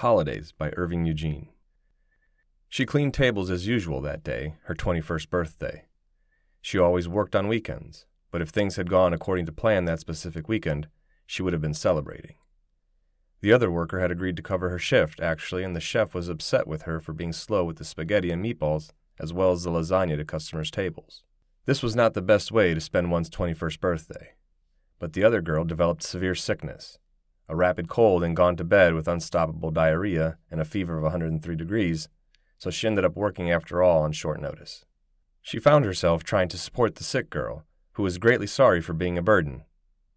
Holidays by Irving Eugene. She cleaned tables as usual that day, her 21st birthday. She always worked on weekends, but if things had gone according to plan that specific weekend, she would have been celebrating. The other worker had agreed to cover her shift, actually, and the chef was upset with her for being slow with the spaghetti and meatballs, as well as the lasagna to customers' tables. This was not the best way to spend one's 21st birthday. But the other girl developed severe sickness, a rapid cold, and gone to bed with unstoppable diarrhea and a fever of 103 degrees, so she ended up working after all on short notice. She found herself trying to support the sick girl, who was greatly sorry for being a burden.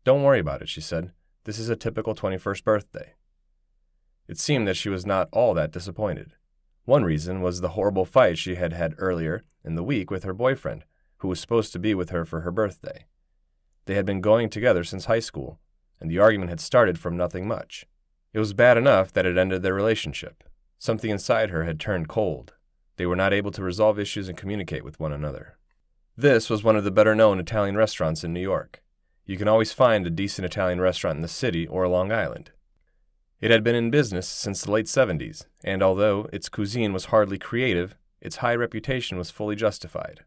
Don't worry about it, she said. This is a typical 21st birthday. It seemed that she was not all that disappointed. One reason was the horrible fight she had had earlier in the week with her boyfriend, who was supposed to be with her for her birthday. They had been going together since high school, and the argument had started from nothing much. It was bad enough that it ended their relationship. Something inside her had turned cold. They were not able to resolve issues and communicate with one another. This was one of the better known Italian restaurants in New York. You can always find a decent Italian restaurant in the city or Long Island. It had been in business since the late 70s, and although its cuisine was hardly creative, its high reputation was fully justified.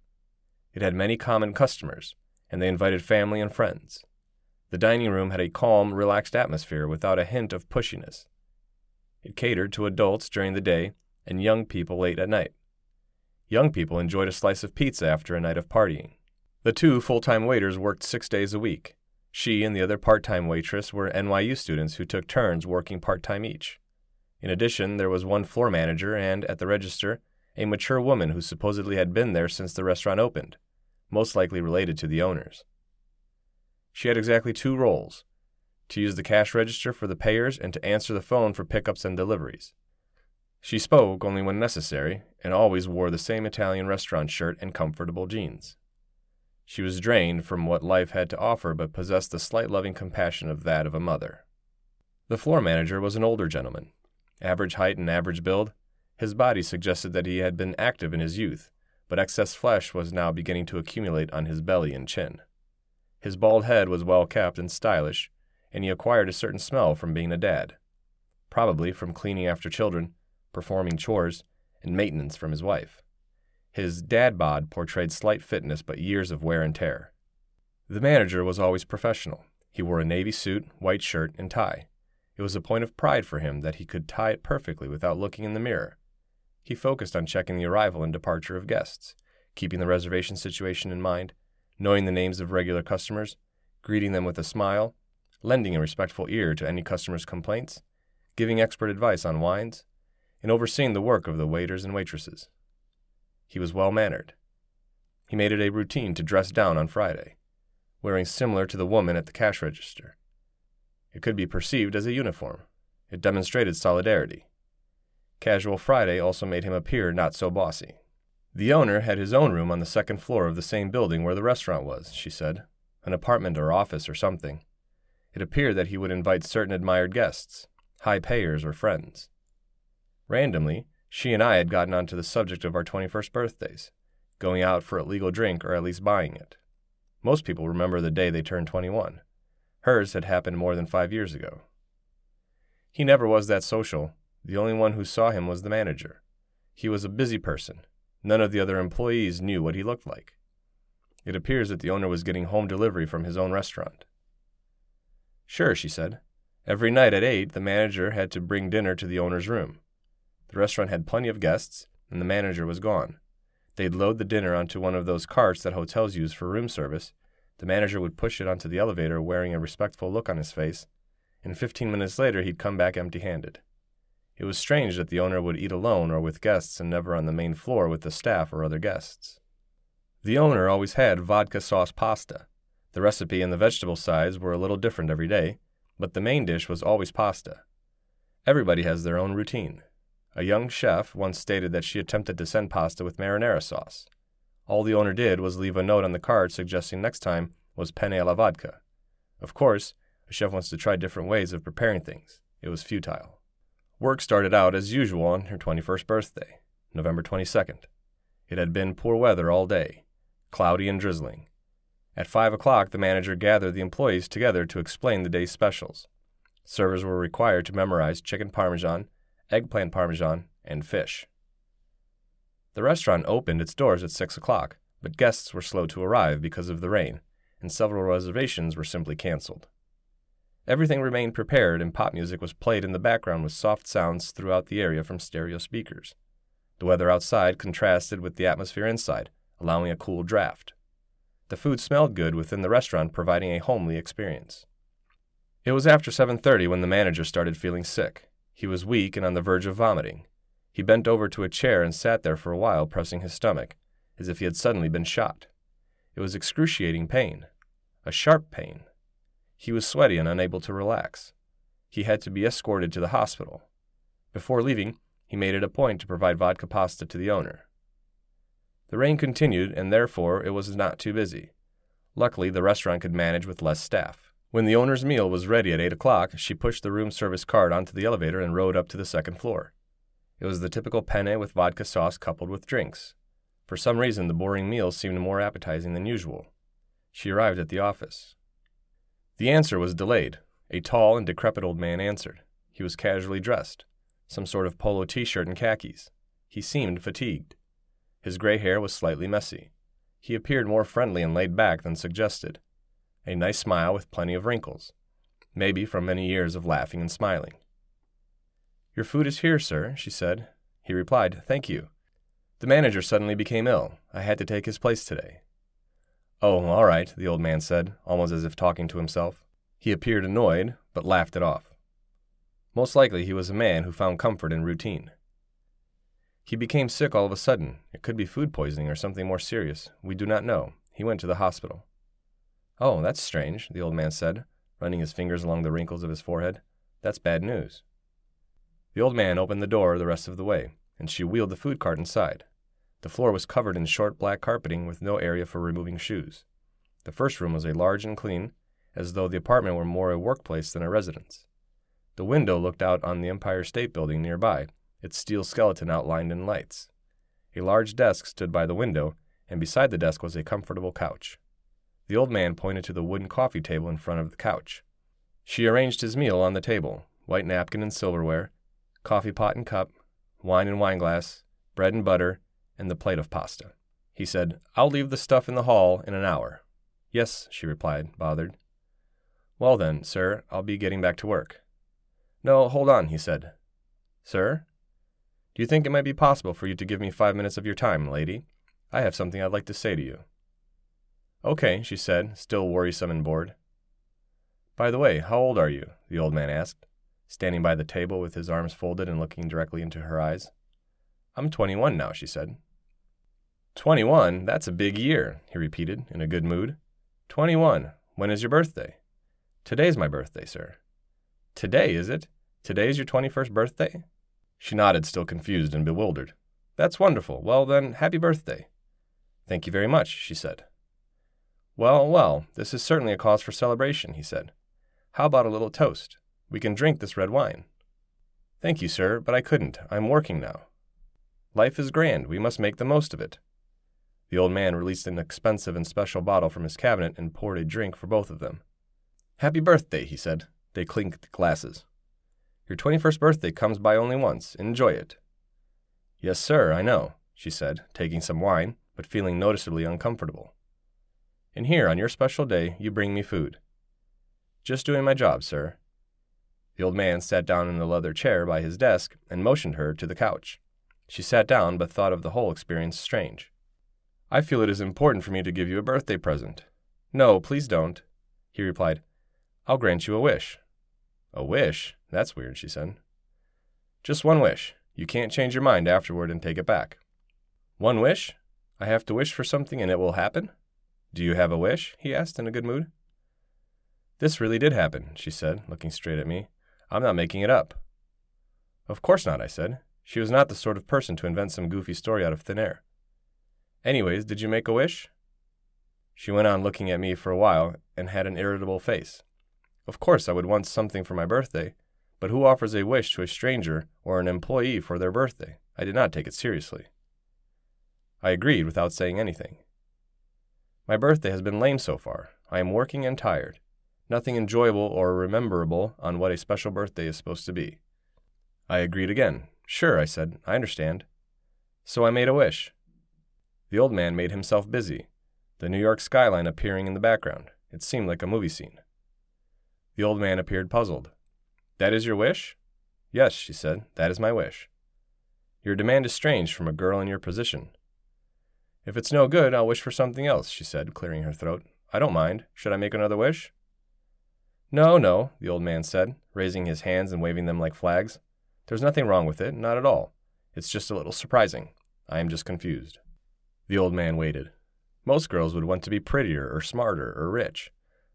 It had many common customers, and they invited family and friends. The dining room had a calm, relaxed atmosphere without a hint of pushiness. It catered to adults during the day and young people late at night. Young people enjoyed a slice of pizza after a night of partying. The two full time waiters worked six days a week. She and the other part time waitress were NYU students who took turns working part time each. In addition, there was one floor manager and, at the register, a mature woman who supposedly had been there since the restaurant opened most likely related to the owners. She had exactly two roles to use the cash register for the payers and to answer the phone for pickups and deliveries. She spoke only when necessary and always wore the same Italian restaurant shirt and comfortable jeans. She was drained from what life had to offer but possessed the slight loving compassion of that of a mother. The floor manager was an older gentleman, average height and average build. His body suggested that he had been active in his youth, but excess flesh was now beginning to accumulate on his belly and chin. His bald head was well kept and stylish, and he acquired a certain smell from being a dad, probably from cleaning after children, performing chores, and maintenance from his wife. His dad bod portrayed slight fitness but years of wear and tear. The manager was always professional. He wore a navy suit, white shirt, and tie. It was a point of pride for him that he could tie it perfectly without looking in the mirror he focused on checking the arrival and departure of guests, keeping the reservation situation in mind, knowing the names of regular customers, greeting them with a smile, lending a respectful ear to any customer's complaints, giving expert advice on wines, and overseeing the work of the waiters and waitresses. He was well mannered. He made it a routine to dress down on Friday, wearing similar to the woman at the cash register. It could be perceived as a uniform. It demonstrated solidarity. Casual Friday also made him appear not so bossy. The owner had his own room on the second floor of the same building where the restaurant was, she said, an apartment or office or something. It appeared that he would invite certain admired guests, high payers or friends. Randomly, she and I had gotten onto the subject of our 21st birthdays, going out for a legal drink or at least buying it. Most people remember the day they turned 21. Hers had happened more than five years ago. He never was that social, the only one who saw him was the manager. He was a busy person. None of the other employees knew what he looked like. It appears that the owner was getting home delivery from his own restaurant. Sure, she said. Every night at 8, the manager had to bring dinner to the owner's room. The restaurant had plenty of guests, and the manager was gone. They'd load the dinner onto one of those carts that hotels use for room service. The manager would push it onto the elevator wearing a respectful look on his face, and 15 minutes later he'd come back empty handed. It was strange that the owner would eat alone or with guests and never on the main floor with the staff or other guests. The owner always had vodka sauce pasta. The recipe and the vegetable sides were a little different every day, but the main dish was always pasta. Everybody has their own routine. A young chef once stated that she attempted to send pasta with marinara sauce. All the owner did was leave a note on the card suggesting next time was penne alla vodka. Of course, a chef wants to try different ways of preparing things. It was futile. Work started out as usual on her 21st birthday, November 22nd. It had been poor weather all day, cloudy and drizzling. At 5 o'clock, the manager gathered the employees together to explain the day's specials. Servers were required to memorize chicken parmesan, eggplant parmesan, and fish. The restaurant opened its doors at 6 o'clock, but guests were slow to arrive because of the rain, and several reservations were simply canceled. Everything remained prepared, and pop music was played in the background with soft sounds throughout the area from stereo speakers. The weather outside contrasted with the atmosphere inside, allowing a cool draft. The food smelled good within the restaurant, providing a homely experience. It was after 7:30 when the manager started feeling sick. He was weak and on the verge of vomiting. He bent over to a chair and sat there for a while, pressing his stomach, as if he had suddenly been shot. It was excruciating pain, a sharp pain. He was sweaty and unable to relax. He had to be escorted to the hospital. Before leaving, he made it a point to provide vodka pasta to the owner. The rain continued, and therefore it was not too busy. Luckily, the restaurant could manage with less staff. When the owner's meal was ready at 8 o'clock, she pushed the room service cart onto the elevator and rode up to the second floor. It was the typical penne with vodka sauce coupled with drinks. For some reason, the boring meal seemed more appetizing than usual. She arrived at the office. The answer was delayed. A tall and decrepit old man answered. He was casually dressed, some sort of polo t shirt and khakis. He seemed fatigued. His gray hair was slightly messy. He appeared more friendly and laid back than suggested. A nice smile with plenty of wrinkles, maybe from many years of laughing and smiling. Your food is here, sir, she said. He replied, Thank you. The manager suddenly became ill. I had to take his place today. Oh, all right, the old man said, almost as if talking to himself. He appeared annoyed, but laughed it off. Most likely he was a man who found comfort in routine. He became sick all of a sudden. It could be food poisoning or something more serious. We do not know. He went to the hospital. Oh, that's strange, the old man said, running his fingers along the wrinkles of his forehead. That's bad news. The old man opened the door the rest of the way, and she wheeled the food cart inside. The floor was covered in short black carpeting with no area for removing shoes. The first room was a large and clean, as though the apartment were more a workplace than a residence. The window looked out on the Empire State Building nearby, its steel skeleton outlined in lights. A large desk stood by the window, and beside the desk was a comfortable couch. The old man pointed to the wooden coffee table in front of the couch. She arranged his meal on the table white napkin and silverware, coffee pot and cup, wine and wineglass, bread and butter, and the plate of pasta. He said, I'll leave the stuff in the hall in an hour. Yes, she replied, bothered. Well then, sir, I'll be getting back to work. No, hold on, he said. Sir? Do you think it might be possible for you to give me five minutes of your time, lady? I have something I'd like to say to you. Okay, she said, still worrisome and bored. By the way, how old are you? the old man asked, standing by the table with his arms folded and looking directly into her eyes. I'm 21 now, she said. 21? That's a big year, he repeated, in a good mood. 21. When is your birthday? Today's my birthday, sir. Today, is it? Today's your 21st birthday? She nodded, still confused and bewildered. That's wonderful. Well, then, happy birthday. Thank you very much, she said. Well, well, this is certainly a cause for celebration, he said. How about a little toast? We can drink this red wine. Thank you, sir, but I couldn't. I'm working now. Life is grand. We must make the most of it. The old man released an expensive and special bottle from his cabinet and poured a drink for both of them. Happy birthday, he said. They clinked glasses. Your 21st birthday comes by only once. Enjoy it. Yes, sir, I know, she said, taking some wine, but feeling noticeably uncomfortable. And here, on your special day, you bring me food. Just doing my job, sir. The old man sat down in the leather chair by his desk and motioned her to the couch. She sat down, but thought of the whole experience strange. I feel it is important for me to give you a birthday present. No, please don't. He replied, I'll grant you a wish. A wish? That's weird, she said. Just one wish. You can't change your mind afterward and take it back. One wish? I have to wish for something and it will happen? Do you have a wish? he asked in a good mood. This really did happen, she said, looking straight at me. I'm not making it up. Of course not, I said. She was not the sort of person to invent some goofy story out of thin air. Anyways, did you make a wish? She went on looking at me for a while and had an irritable face. Of course, I would want something for my birthday, but who offers a wish to a stranger or an employee for their birthday? I did not take it seriously. I agreed without saying anything. My birthday has been lame so far. I am working and tired. Nothing enjoyable or rememberable on what a special birthday is supposed to be. I agreed again. Sure, I said, I understand. So I made a wish. The old man made himself busy, the New York skyline appearing in the background. It seemed like a movie scene. The old man appeared puzzled. That is your wish? Yes, she said, that is my wish. Your demand is strange from a girl in your position. If it's no good, I'll wish for something else, she said, clearing her throat. I don't mind. Should I make another wish? No, no, the old man said, raising his hands and waving them like flags. There's nothing wrong with it, not at all. It's just a little surprising. I am just confused. The old man waited. Most girls would want to be prettier or smarter or rich,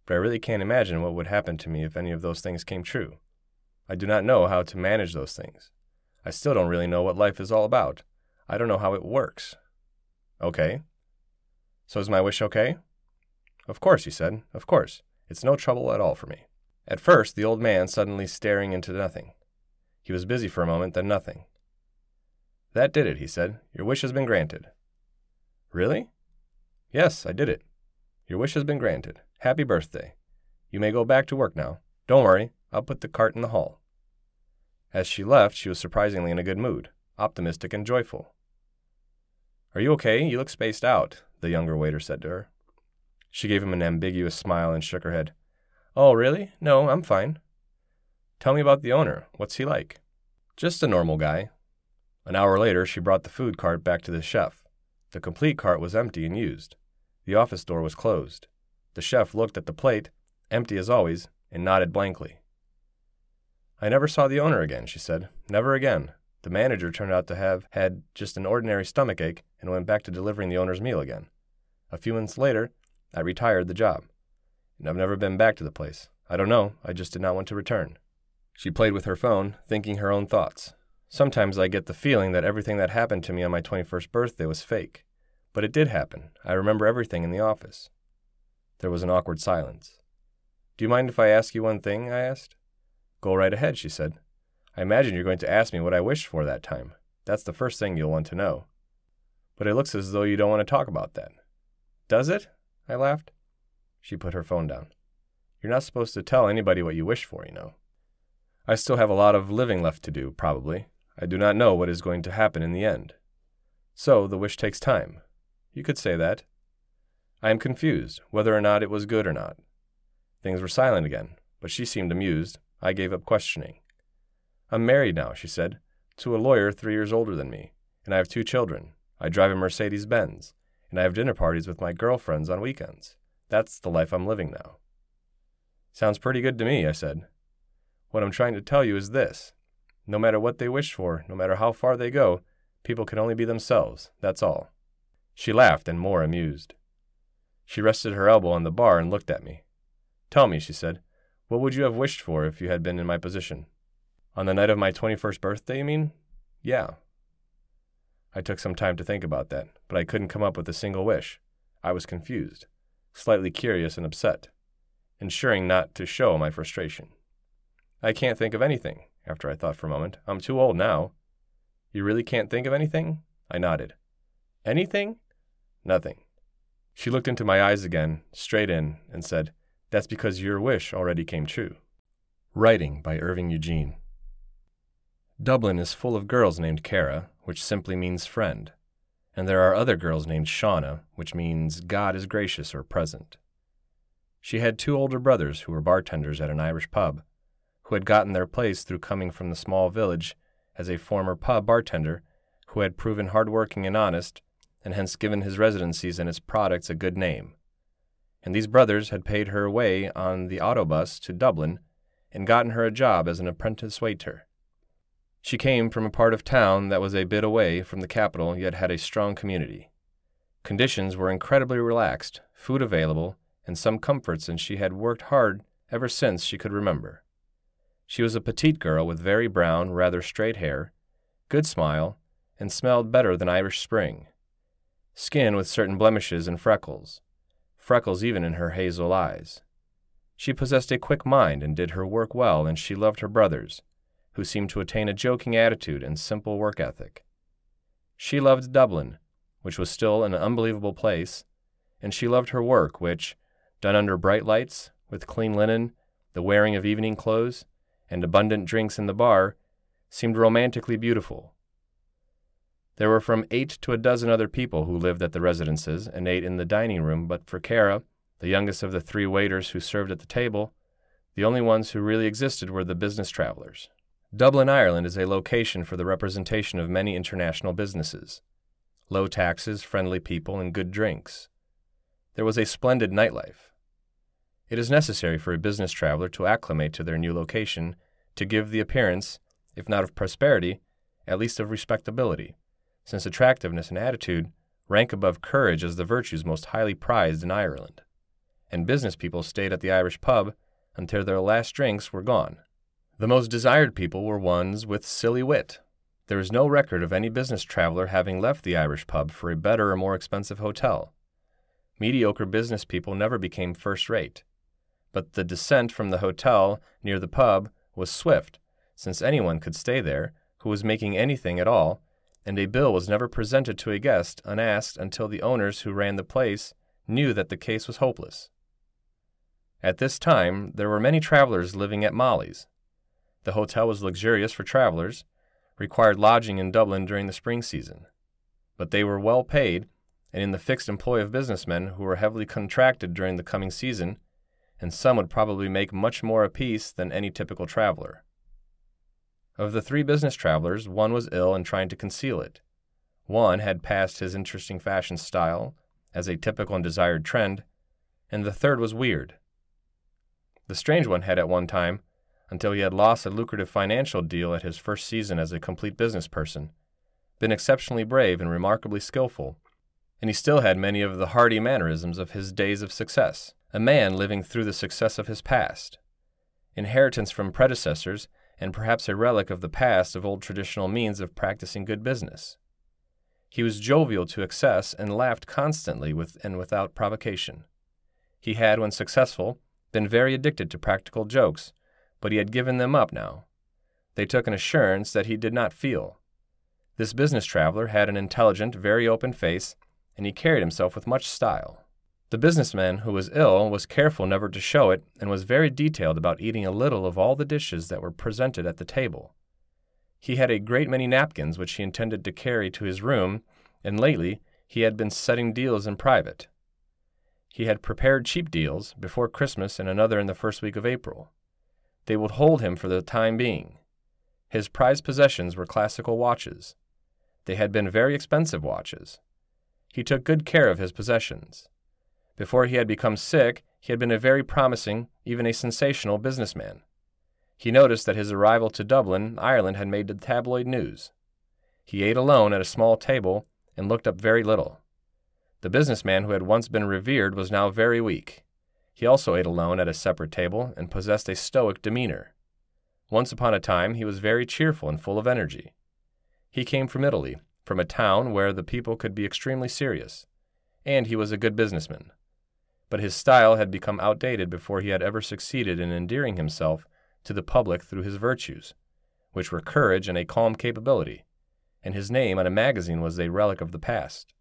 but I really can't imagine what would happen to me if any of those things came true. I do not know how to manage those things. I still don't really know what life is all about. I don't know how it works. Okay. So is my wish okay? Of course, he said. Of course. It's no trouble at all for me. At first, the old man suddenly staring into nothing. He was busy for a moment, then nothing. That did it, he said. Your wish has been granted. Really? Yes, I did it. Your wish has been granted. Happy birthday. You may go back to work now. Don't worry, I'll put the cart in the hall. As she left, she was surprisingly in a good mood, optimistic and joyful. Are you okay? You look spaced out, the younger waiter said to her. She gave him an ambiguous smile and shook her head. Oh, really? No, I'm fine. Tell me about the owner. What's he like? Just a normal guy. An hour later, she brought the food cart back to the chef. The complete cart was empty and used. The office door was closed. The chef looked at the plate, empty as always, and nodded blankly. I never saw the owner again, she said. Never again. The manager turned out to have had just an ordinary stomach ache and went back to delivering the owner's meal again. A few months later, I retired the job. And I've never been back to the place. I don't know, I just did not want to return. She played with her phone, thinking her own thoughts. Sometimes I get the feeling that everything that happened to me on my 21st birthday was fake. But it did happen. I remember everything in the office. There was an awkward silence. Do you mind if I ask you one thing? I asked. Go right ahead, she said. I imagine you're going to ask me what I wished for that time. That's the first thing you'll want to know. But it looks as though you don't want to talk about that. Does it? I laughed. She put her phone down. You're not supposed to tell anybody what you wish for, you know. I still have a lot of living left to do, probably. I do not know what is going to happen in the end. So the wish takes time. You could say that. I am confused, whether or not it was good or not. Things were silent again, but she seemed amused. I gave up questioning. I'm married now, she said, to a lawyer three years older than me, and I have two children. I drive a Mercedes Benz and I have dinner parties with my girlfriends on weekends. That's the life I'm living now. Sounds pretty good to me, I said. What I'm trying to tell you is this no matter what they wish for, no matter how far they go, people can only be themselves, that's all. She laughed and more amused. She rested her elbow on the bar and looked at me. Tell me, she said, what would you have wished for if you had been in my position? On the night of my 21st birthday, you mean? Yeah, I took some time to think about that, but I couldn't come up with a single wish. I was confused, slightly curious and upset, ensuring not to show my frustration. I can't think of anything, after I thought for a moment. I'm too old now. You really can't think of anything? I nodded. Anything? Nothing. She looked into my eyes again, straight in, and said, That's because your wish already came true. Writing by Irving Eugene. Dublin is full of girls named Kara, which simply means friend, and there are other girls named Shauna, which means God is gracious or present. She had two older brothers who were bartenders at an Irish pub, who had gotten their place through coming from the small village as a former pub bartender who had proven hardworking and honest, and hence given his residencies and its products a good name. And these brothers had paid her way on the autobus to Dublin and gotten her a job as an apprentice waiter. She came from a part of town that was a bit away from the capital yet had a strong community. Conditions were incredibly relaxed, food available, and some comforts, and she had worked hard ever since she could remember. She was a petite girl with very brown, rather straight hair, good smile, and smelled better than Irish spring. Skin with certain blemishes and freckles, freckles even in her hazel eyes. She possessed a quick mind and did her work well, and she loved her brothers, who seemed to attain a joking attitude and simple work ethic. She loved Dublin, which was still an unbelievable place, and she loved her work, which, done under bright lights, with clean linen, the wearing of evening clothes, and abundant drinks in the bar, seemed romantically beautiful. There were from eight to a dozen other people who lived at the residences and ate in the dining room, but for Kara, the youngest of the three waiters who served at the table, the only ones who really existed were the business travelers. Dublin, Ireland is a location for the representation of many international businesses. Low taxes, friendly people, and good drinks. There was a splendid nightlife. It is necessary for a business traveler to acclimate to their new location to give the appearance, if not of prosperity, at least of respectability, since attractiveness and attitude rank above courage as the virtues most highly prized in Ireland, and business people stayed at the Irish pub until their last drinks were gone. The most desired people were ones with silly wit. There is no record of any business traveler having left the Irish pub for a better or more expensive hotel. Mediocre business people never became first rate. But the descent from the hotel near the pub was swift, since anyone could stay there who was making anything at all, and a bill was never presented to a guest unasked until the owners who ran the place knew that the case was hopeless. At this time, there were many travelers living at Molly's. The hotel was luxurious for travelers, required lodging in Dublin during the spring season. But they were well paid and in the fixed employ of businessmen who were heavily contracted during the coming season, and some would probably make much more apiece than any typical traveler. Of the three business travelers, one was ill and trying to conceal it. One had passed his interesting fashion style as a typical and desired trend, and the third was weird. The strange one had at one time, until he had lost a lucrative financial deal at his first season as a complete business person, been exceptionally brave and remarkably skillful, and he still had many of the hearty mannerisms of his days of success, a man living through the success of his past. Inheritance from predecessors, and perhaps a relic of the past of old traditional means of practicing good business. He was jovial to excess and laughed constantly with and without provocation. He had, when successful, been very addicted to practical jokes, but he had given them up now. They took an assurance that he did not feel. This business traveler had an intelligent, very open face, and he carried himself with much style. The businessman who was ill was careful never to show it and was very detailed about eating a little of all the dishes that were presented at the table. He had a great many napkins which he intended to carry to his room, and lately he had been setting deals in private. He had prepared cheap deals before Christmas and another in the first week of April. They would hold him for the time being. His prized possessions were classical watches. They had been very expensive watches. He took good care of his possessions. Before he had become sick, he had been a very promising, even a sensational businessman. He noticed that his arrival to Dublin, Ireland, had made the tabloid news. He ate alone at a small table and looked up very little. The businessman who had once been revered was now very weak. He also ate alone at a separate table and possessed a stoic demeanor. Once upon a time, he was very cheerful and full of energy. He came from Italy, from a town where the people could be extremely serious, and he was a good businessman. But his style had become outdated before he had ever succeeded in endearing himself to the public through his virtues, which were courage and a calm capability, and his name on a magazine was a relic of the past.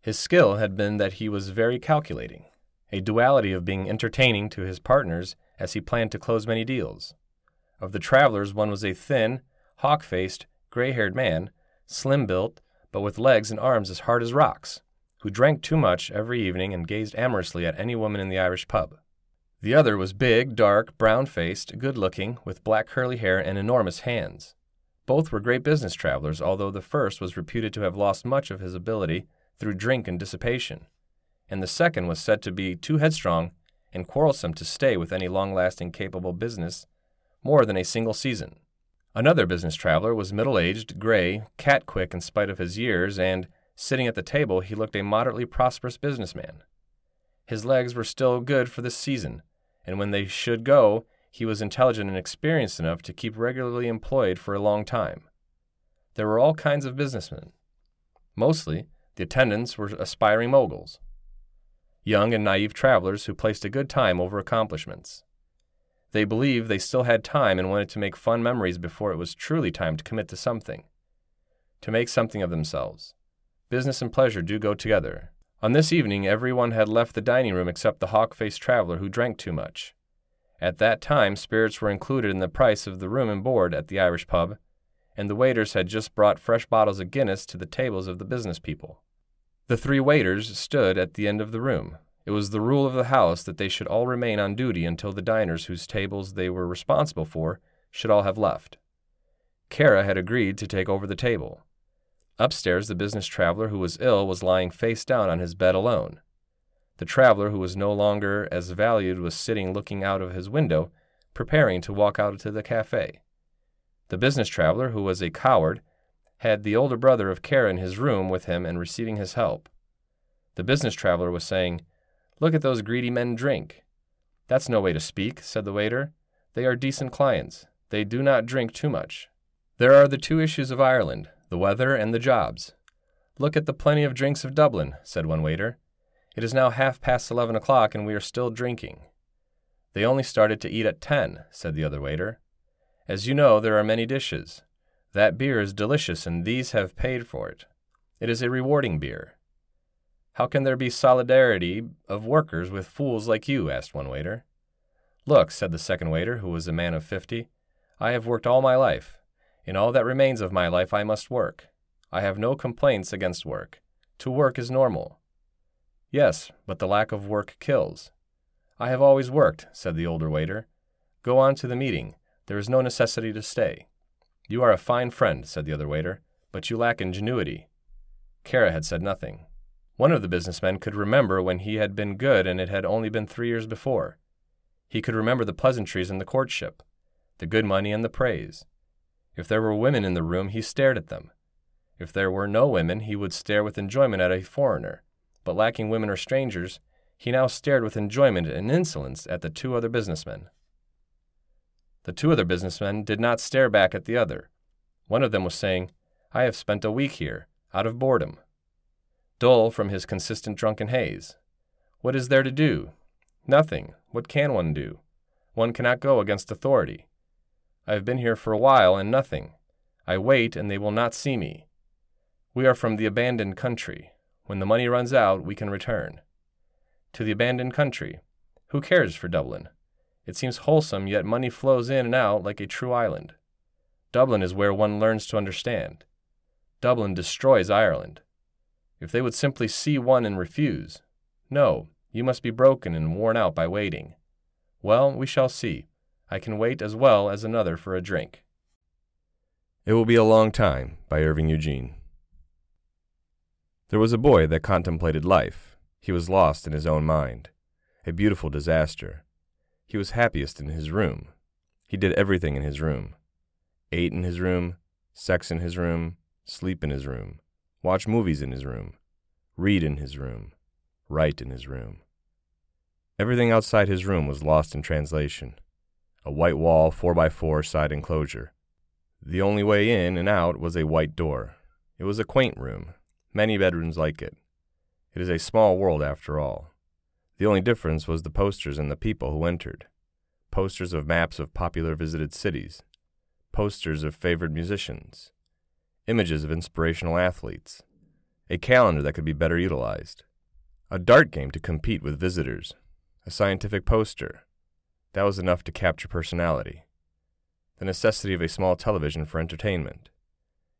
His skill had been that he was very calculating, a duality of being entertaining to his partners as he planned to close many deals. Of the travelers, one was a thin, hawk faced, gray haired man, slim built, but with legs and arms as hard as rocks, who drank too much every evening and gazed amorously at any woman in the Irish pub. The other was big, dark, brown faced, good looking, with black curly hair and enormous hands. Both were great business travelers, although the first was reputed to have lost much of his ability through drink and dissipation, and the second was said to be too headstrong and quarrelsome to stay with any long lasting capable business more than a single season. Another business traveler was middle aged, gray, cat quick in spite of his years, and, sitting at the table, he looked a moderately prosperous businessman. His legs were still good for this season, and when they should go, he was intelligent and experienced enough to keep regularly employed for a long time. There were all kinds of businessmen. Mostly, the attendants were aspiring moguls, young and naive travelers who placed a good time over accomplishments. They believed they still had time and wanted to make fun memories before it was truly time to commit to something, to make something of themselves. Business and pleasure do go together. On this evening, everyone had left the dining room except the hawk faced traveler who drank too much. At that time, spirits were included in the price of the room and board at the Irish pub, and the waiters had just brought fresh bottles of Guinness to the tables of the business people. The three waiters stood at the end of the room. It was the rule of the house that they should all remain on duty until the diners whose tables they were responsible for should all have left. Kara had agreed to take over the table. Upstairs, the business traveler who was ill was lying face down on his bed alone. The traveler who was no longer as valued was sitting looking out of his window, preparing to walk out to the cafe. The business traveler, who was a coward, had the older brother of Kara in his room with him and receiving his help. The business traveler was saying, Look at those greedy men drink. That's no way to speak, said the waiter. They are decent clients. They do not drink too much. There are the two issues of Ireland the weather and the jobs. Look at the plenty of drinks of Dublin, said one waiter. It is now half past eleven o'clock and we are still drinking. They only started to eat at ten, said the other waiter. As you know, there are many dishes. That beer is delicious, and these have paid for it. It is a rewarding beer. How can there be solidarity of workers with fools like you? asked one waiter. Look, said the second waiter, who was a man of fifty, I have worked all my life. In all that remains of my life, I must work. I have no complaints against work. To work is normal. Yes, but the lack of work kills. I have always worked, said the older waiter. Go on to the meeting. There is no necessity to stay. You are a fine friend, said the other waiter, but you lack ingenuity. Kara had said nothing. One of the businessmen could remember when he had been good and it had only been three years before. He could remember the pleasantries and the courtship, the good money and the praise. If there were women in the room, he stared at them. If there were no women, he would stare with enjoyment at a foreigner. But lacking women or strangers, he now stared with enjoyment and insolence at the two other businessmen. The two other businessmen did not stare back at the other. One of them was saying, I have spent a week here, out of boredom. Dull from his consistent drunken haze. What is there to do? Nothing. What can one do? One cannot go against authority. I have been here for a while and nothing. I wait and they will not see me. We are from the abandoned country. When the money runs out, we can return. To the abandoned country. Who cares for Dublin? It seems wholesome, yet money flows in and out like a true island. Dublin is where one learns to understand. Dublin destroys Ireland. If they would simply see one and refuse, no, you must be broken and worn out by waiting. Well, we shall see. I can wait as well as another for a drink. It Will Be a Long Time by Irving Eugene. There was a boy that contemplated life. He was lost in his own mind. A beautiful disaster. He was happiest in his room. He did everything in his room. Ate in his room, sex in his room, sleep in his room, watch movies in his room, read in his room, write in his room. Everything outside his room was lost in translation. A white wall, 4 by 4 side enclosure. The only way in and out was a white door. It was a quaint room, many bedrooms like it. It is a small world after all. The only difference was the posters and the people who entered. Posters of maps of popular visited cities, posters of favored musicians, images of inspirational athletes, a calendar that could be better utilized, a dart game to compete with visitors, a scientific poster. That was enough to capture personality. The necessity of a small television for entertainment.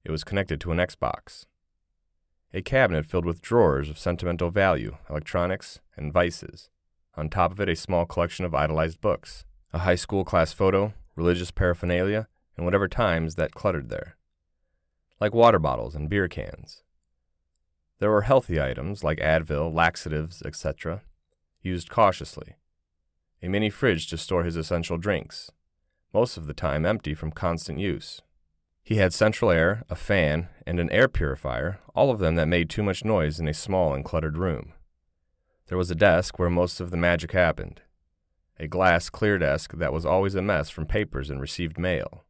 It was connected to an Xbox a cabinet filled with drawers of sentimental value, electronics, and vices. On top of it, a small collection of idolized books, a high school class photo, religious paraphernalia, and whatever times that cluttered there. Like water bottles and beer cans. There were healthy items like Advil, laxatives, etc., used cautiously. A mini fridge to store his essential drinks, most of the time empty from constant use. He had central air, a fan, and an air purifier, all of them that made too much noise in a small and cluttered room. There was a desk where most of the magic happened. A glass, clear desk that was always a mess from papers and received mail.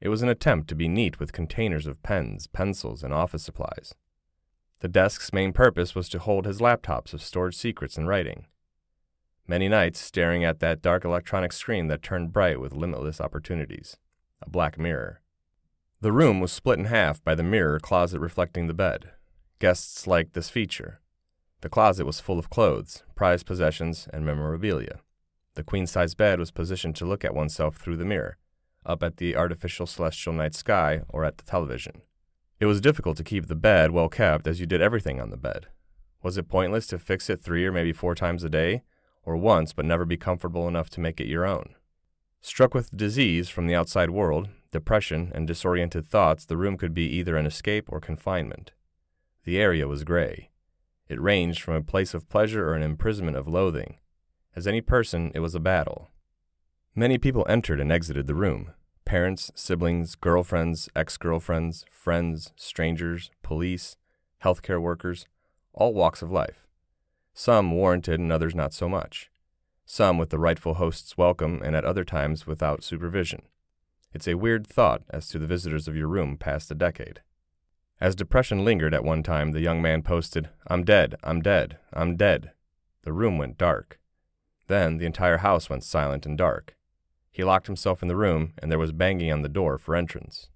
It was an attempt to be neat with containers of pens, pencils, and office supplies. The desk's main purpose was to hold his laptops of stored secrets and writing. Many nights staring at that dark electronic screen that turned bright with limitless opportunities a black mirror. The room was split in half by the mirror closet reflecting the bed. Guests liked this feature. The closet was full of clothes, prized possessions, and memorabilia. The queen size bed was positioned to look at oneself through the mirror, up at the artificial celestial night sky or at the television. It was difficult to keep the bed well kept as you did everything on the bed. Was it pointless to fix it three or maybe four times a day, or once but never be comfortable enough to make it your own? Struck with disease from the outside world, depression, and disoriented thoughts, the room could be either an escape or confinement. The area was gray. It ranged from a place of pleasure or an imprisonment of loathing. As any person, it was a battle. Many people entered and exited the room parents, siblings, girlfriends, ex girlfriends, friends, strangers, police, healthcare workers, all walks of life. Some warranted and others not so much. Some with the rightful host's welcome and at other times without supervision. It's a weird thought as to the visitors of your room past a decade. As depression lingered at one time, the young man posted, I'm dead, I'm dead, I'm dead. The room went dark. Then the entire house went silent and dark. He locked himself in the room, and there was banging on the door for entrance.